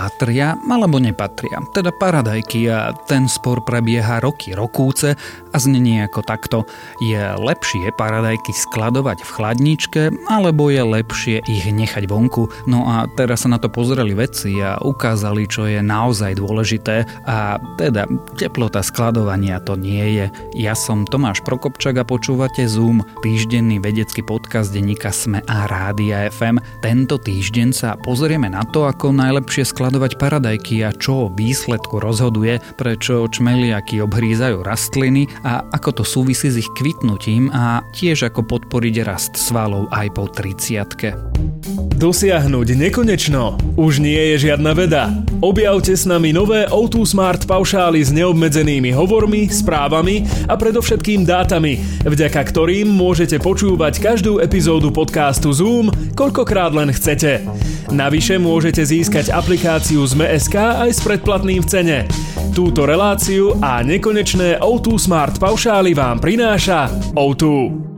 patria alebo nepatria. Teda paradajky a ten spor prebieha roky, rokúce a znenie ako takto. Je lepšie paradajky skladovať v chladničke alebo je lepšie ich nechať vonku? No a teraz sa na to pozreli vedci a ukázali, čo je naozaj dôležité a teda teplota skladovania to nie je. Ja som Tomáš Prokopčak a počúvate Zoom, týždenný vedecký podcast denníka Sme a Rádia FM. Tento týždeň sa pozrieme na to, ako najlepšie skladovať paradajky a čo o výsledku rozhoduje, prečo čmeliaky obhrízajú rastliny a ako to súvisí s ich kvitnutím a tiež ako podporiť rast svalov aj po 30 Dosiahnuť nekonečno už nie je žiadna veda. Objavte s nami nové O2 Smart paušály s neobmedzenými hovormi, správami a predovšetkým dátami, vďaka ktorým môžete počúvať každú epizódu podcastu Zoom, koľkokrát len chcete. Navyše môžete získať aplikáciu z MSK aj s predplatným v cene. Túto reláciu a nekonečné O2 Smart paušály vám prináša O2.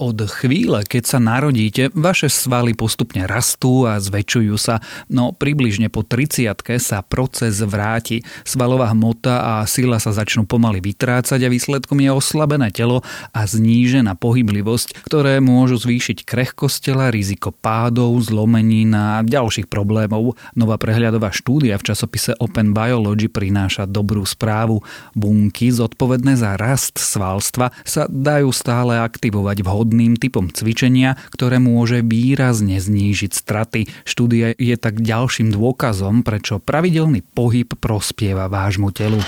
Od chvíle, keď sa narodíte, vaše svaly postupne rastú a zväčšujú sa, no približne po 30 sa proces vráti. Svalová hmota a sila sa začnú pomaly vytrácať a výsledkom je oslabené telo a znížená pohyblivosť, ktoré môžu zvýšiť krehkosť tela, riziko pádov, zlomenín a ďalších problémov. Nová prehľadová štúdia v časopise Open Biology prináša dobrú správu. Bunky zodpovedné za rast svalstva sa dajú stále aktivovať vhodne vhodným typom cvičenia, ktoré môže výrazne znížiť straty. Štúdia je tak ďalším dôkazom, prečo pravidelný pohyb prospieva vášmu telu.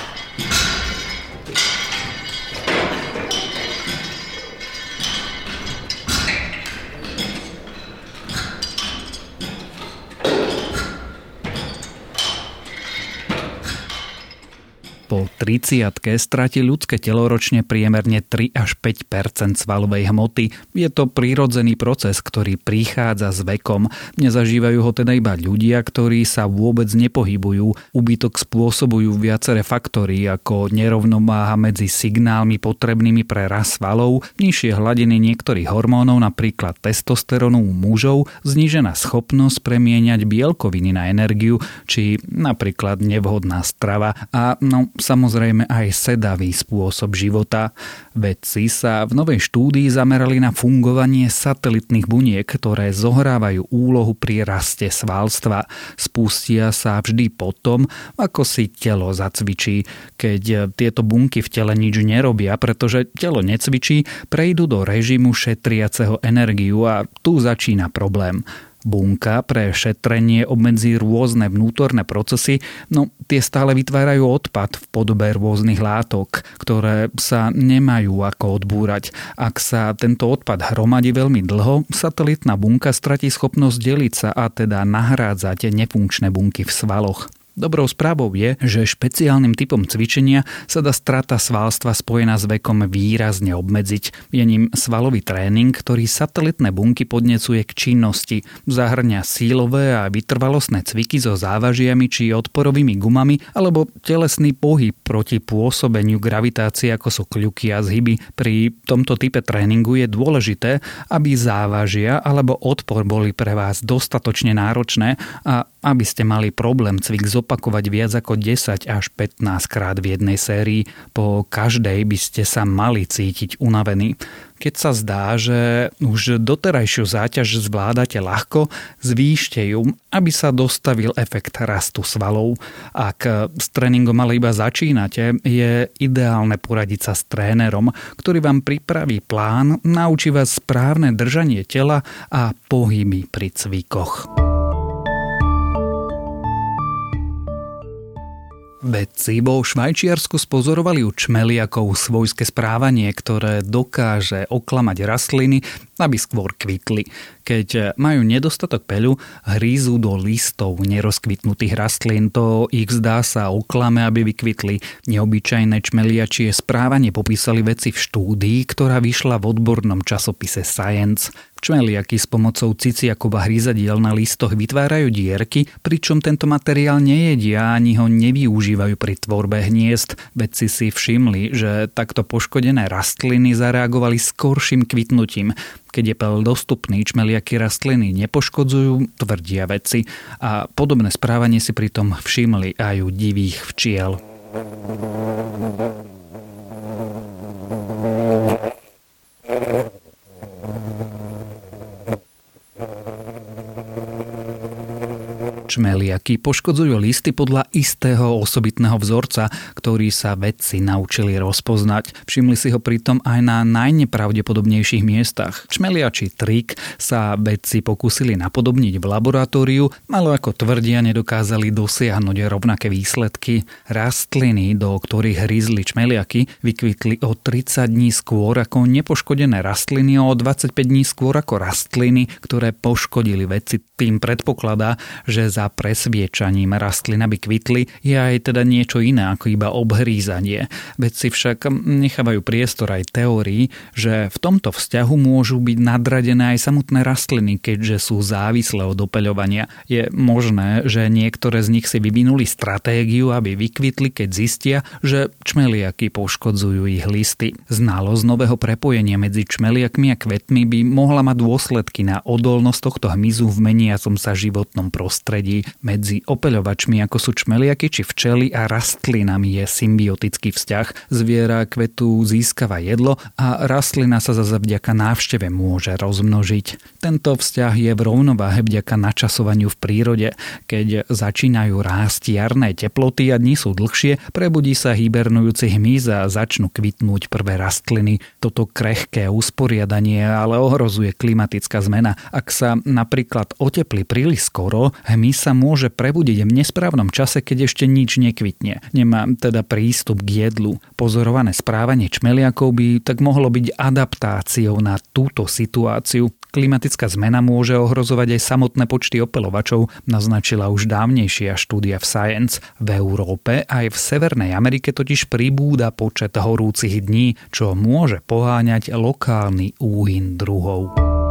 30 stratí ľudské telo ročne priemerne 3 až 5% svalovej hmoty. Je to prírodzený proces, ktorý prichádza s vekom. Nezažívajú ho teda iba ľudia, ktorí sa vôbec nepohybujú. Ubytok spôsobujú viaceré faktory ako nerovnováha medzi signálmi potrebnými pre rast svalov, nižšie hladiny niektorých hormónov, napríklad testosterónu u mužov, znížená schopnosť premieňať bielkoviny na energiu, či napríklad nevhodná strava a no, samozrejme aj sedavý spôsob života. Vedci sa v novej štúdii zamerali na fungovanie satelitných buniek, ktoré zohrávajú úlohu pri raste svalstva. Spustia sa vždy potom, ako si telo zacvičí. Keď tieto bunky v tele nič nerobia, pretože telo necvičí, prejdú do režimu šetriaceho energiu a tu začína problém. Bunka pre šetrenie obmedzí rôzne vnútorné procesy, no tie stále vytvárajú odpad v podobe rôznych látok, ktoré sa nemajú ako odbúrať. Ak sa tento odpad hromadí veľmi dlho, satelitná bunka stratí schopnosť deliť sa a teda nahrádzať nefunkčné bunky v svaloch. Dobrou správou je, že špeciálnym typom cvičenia sa dá strata svalstva spojená s vekom výrazne obmedziť. Je ním svalový tréning, ktorý satelitné bunky podnecuje k činnosti. Zahrňa sílové a vytrvalostné cviky so závažiami či odporovými gumami alebo telesný pohyb proti pôsobeniu gravitácie ako sú kľuky a zhyby. Pri tomto type tréningu je dôležité, aby závažia alebo odpor boli pre vás dostatočne náročné a aby ste mali problém cvik zopakovať viac ako 10 až 15 krát v jednej sérii, po každej by ste sa mali cítiť unavení. Keď sa zdá, že už doterajšiu záťaž zvládate ľahko, zvýšte ju, aby sa dostavil efekt rastu svalov. Ak s tréningom ale iba začínate, je ideálne poradiť sa s trénerom, ktorý vám pripraví plán, naučí vás správne držanie tela a pohyby pri cvikoch. Vedci vo Švajčiarsku spozorovali u čmeliakov svojské správanie, ktoré dokáže oklamať rastliny, aby skôr kvitli. Keď majú nedostatok peľu, hrízu do listov nerozkvitnutých rastlín. To ich zdá sa oklame, aby vykvitli. Neobyčajné čmeliačie správanie popísali vedci v štúdii, ktorá vyšla v odbornom časopise Science. Čmeliaky s pomocou ciciakova hryzadiel na listoch vytvárajú dierky, pričom tento materiál nejedia ani ho nevyužívajú pri tvorbe hniezd. Vedci si všimli, že takto poškodené rastliny zareagovali skorším kvitnutím. Keď je pel dostupný, čmeliaky rastliny nepoškodzujú, tvrdia vedci. A podobné správanie si pritom všimli aj u divých včiel. Čmeliaky poškodzujú listy podľa istého osobitného vzorca, ktorý sa vedci naučili rozpoznať. Všimli si ho pritom aj na najnepravdepodobnejších miestach. Čmeliačí trik sa vedci pokúsili napodobniť v laboratóriu, ale ako tvrdia, nedokázali dosiahnuť rovnaké výsledky. Rastliny, do ktorých hryzli čmeliaky, vykvitli o 30 dní skôr ako nepoškodené rastliny o 25 dní skôr ako rastliny, ktoré poškodili vedci. Tým predpokladá, že za za presviečaním rastlin, aby kvitli, je aj teda niečo iné ako iba obhrízanie. Vedci však nechávajú priestor aj teórii, že v tomto vzťahu môžu byť nadradené aj samotné rastliny, keďže sú závislé od opeľovania. Je možné, že niektoré z nich si vyvinuli stratégiu, aby vykvitli, keď zistia, že čmeliaky poškodzujú ich listy. Znalosť nového prepojenia medzi čmeliakmi a kvetmi by mohla mať dôsledky na odolnosť tohto hmyzu v meniacom sa životnom prostredí prostredí medzi opeľovačmi ako sú čmeliaky či včely a rastlinami je symbiotický vzťah. Zviera kvetu získava jedlo a rastlina sa zase vďaka návšteve môže rozmnožiť. Tento vzťah je v rovnováhe vďaka načasovaniu v prírode. Keď začínajú rásť jarné teploty a dni sú dlhšie, prebudí sa hibernujúci hmyz a začnú kvitnúť prvé rastliny. Toto krehké usporiadanie ale ohrozuje klimatická zmena. Ak sa napríklad oteplí príliš skoro, hmyz sa môže prebudiť v nesprávnom čase, keď ešte nič nekvitne. Nemá teda prístup k jedlu. Pozorované správanie čmeliakov by tak mohlo byť adaptáciou na túto situáciu. Klimatická zmena môže ohrozovať aj samotné počty opelovačov, naznačila už dávnejšia štúdia v Science. V Európe aj v Severnej Amerike totiž pribúda počet horúcich dní, čo môže poháňať lokálny úhyn druhov.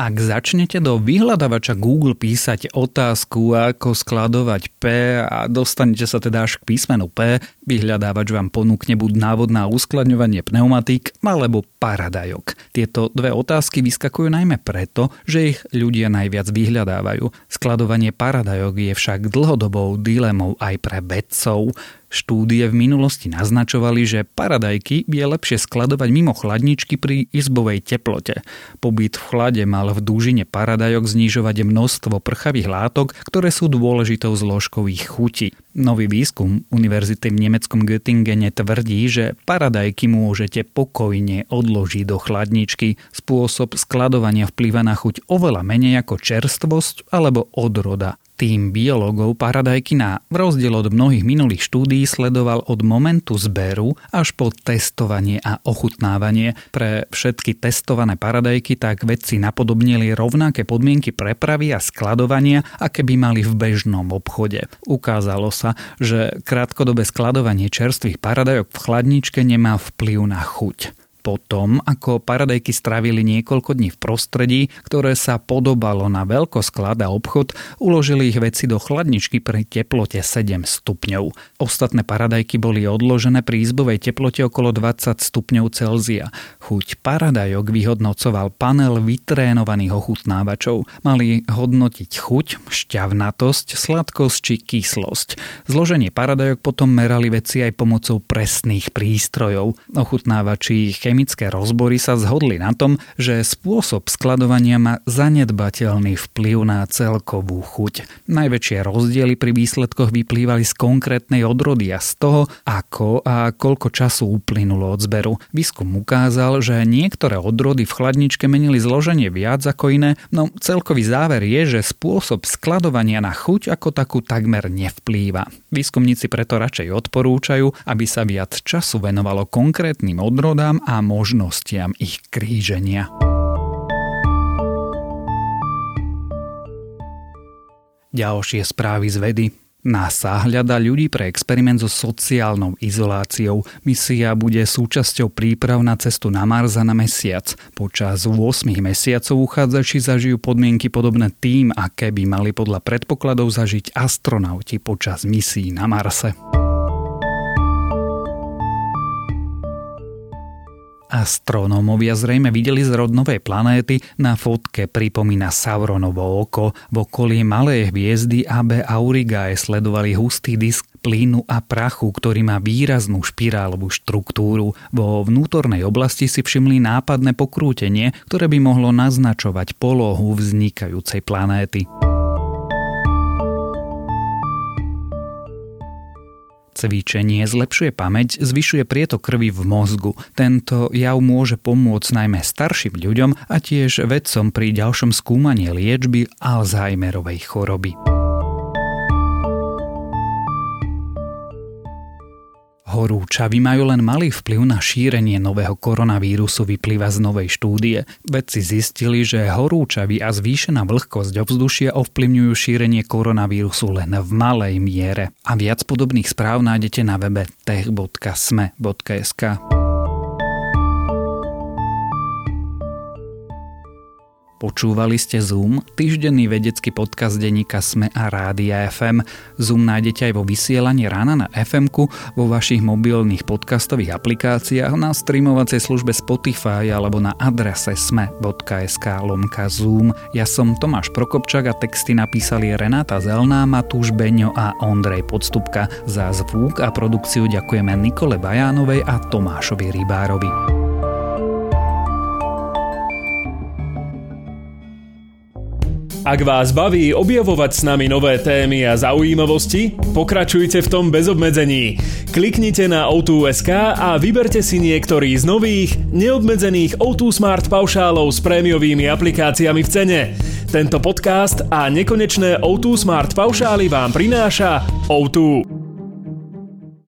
Ak začnete do vyhľadávača Google písať otázku, ako skladovať P a dostanete sa teda až k písmenu P, vyhľadávač vám ponúkne buď návod na uskladňovanie pneumatík alebo paradajok. Tieto dve otázky vyskakujú najmä preto, že ich ľudia najviac vyhľadávajú. Skladovanie paradajok je však dlhodobou dilemou aj pre vedcov. Štúdie v minulosti naznačovali, že paradajky je lepšie skladovať mimo chladničky pri izbovej teplote. Pobyt v chlade mal v dúžine paradajok znižovať množstvo prchavých látok, ktoré sú dôležitou zložkou ich chuti. Nový výskum Univerzity v nemeckom Göttingene tvrdí, že paradajky môžete pokojne odložiť do chladničky. Spôsob skladovania vplýva na chuť oveľa menej ako čerstvosť alebo odroda. Tým biológov Paradajkina v rozdiel od mnohých minulých štúdií sledoval od momentu zberu až po testovanie a ochutnávanie. Pre všetky testované paradajky tak vedci napodobnili rovnaké podmienky prepravy a skladovania, aké by mali v bežnom obchode. Ukázalo sa, že krátkodobé skladovanie čerstvých paradajok v chladničke nemá vplyv na chuť potom, ako paradajky stravili niekoľko dní v prostredí, ktoré sa podobalo na veľkosklad a obchod, uložili ich veci do chladničky pri teplote 7 stupňov. Ostatné paradajky boli odložené pri izbovej teplote okolo 20 stupňov Celzia. Chuť paradajok vyhodnocoval panel vytrénovaných ochutnávačov. Mali hodnotiť chuť, šťavnatosť, sladkosť či kyslosť. Zloženie paradajok potom merali veci aj pomocou presných prístrojov. Ochutnávači chemické rozbory sa zhodli na tom, že spôsob skladovania má zanedbateľný vplyv na celkovú chuť. Najväčšie rozdiely pri výsledkoch vyplývali z konkrétnej odrody a z toho, ako a koľko času uplynulo od zberu. Výskum ukázal, že niektoré odrody v chladničke menili zloženie viac ako iné, no celkový záver je, že spôsob skladovania na chuť ako takú takmer nevplýva. Výskumníci preto radšej odporúčajú, aby sa viac času venovalo konkrétnym odrodám a možnostiam ich kríženia. Ďalšie správy z vedy. NASA hľada ľudí pre experiment so sociálnou izoláciou. Misia bude súčasťou príprav na cestu na Mars a na Mesiac. Počas 8 mesiacov uchádzači zažijú podmienky podobné tým, aké by mali podľa predpokladov zažiť astronauti počas misií na Marse. Astronómovia zrejme videli zrod novej planéty, na fotke pripomína Sauronovo oko. V okolí malej hviezdy AB Aurigae sledovali hustý disk plynu a prachu, ktorý má výraznú špirálovú štruktúru. Vo vnútornej oblasti si všimli nápadné pokrútenie, ktoré by mohlo naznačovať polohu vznikajúcej planéty. Cvičenie zlepšuje pamäť, zvyšuje prietok krvi v mozgu. Tento jav môže pomôcť najmä starším ľuďom a tiež vedcom pri ďalšom skúmaní liečby Alzheimerovej choroby. Horúčavy majú len malý vplyv na šírenie nového koronavírusu, vyplýva z novej štúdie. Vedci zistili, že horúčavy a zvýšená vlhkosť ovzdušia ovplyvňujú šírenie koronavírusu len v malej miere. A viac podobných správ nájdete na webe tech.sme.sk. Počúvali ste Zoom, týždenný vedecký podcast denníka Sme a Rádia FM. Zoom nájdete aj vo vysielaní rána na fm vo vašich mobilných podcastových aplikáciách, na streamovacej službe Spotify alebo na adrese sme.sk lomka Zoom. Ja som Tomáš Prokopčak a texty napísali Renáta Zelná, Matúš Beňo a Ondrej Podstupka. Za zvuk a produkciu ďakujeme Nikole Bajánovej a Tomášovi Rybárovi. Ak vás baví objavovať s nami nové témy a zaujímavosti, pokračujte v tom bez obmedzení. Kliknite na O2.sk a vyberte si niektorý z nových, neobmedzených O2 Smart paušálov s prémiovými aplikáciami v cene. Tento podcast a nekonečné O2 Smart paušály vám prináša O2.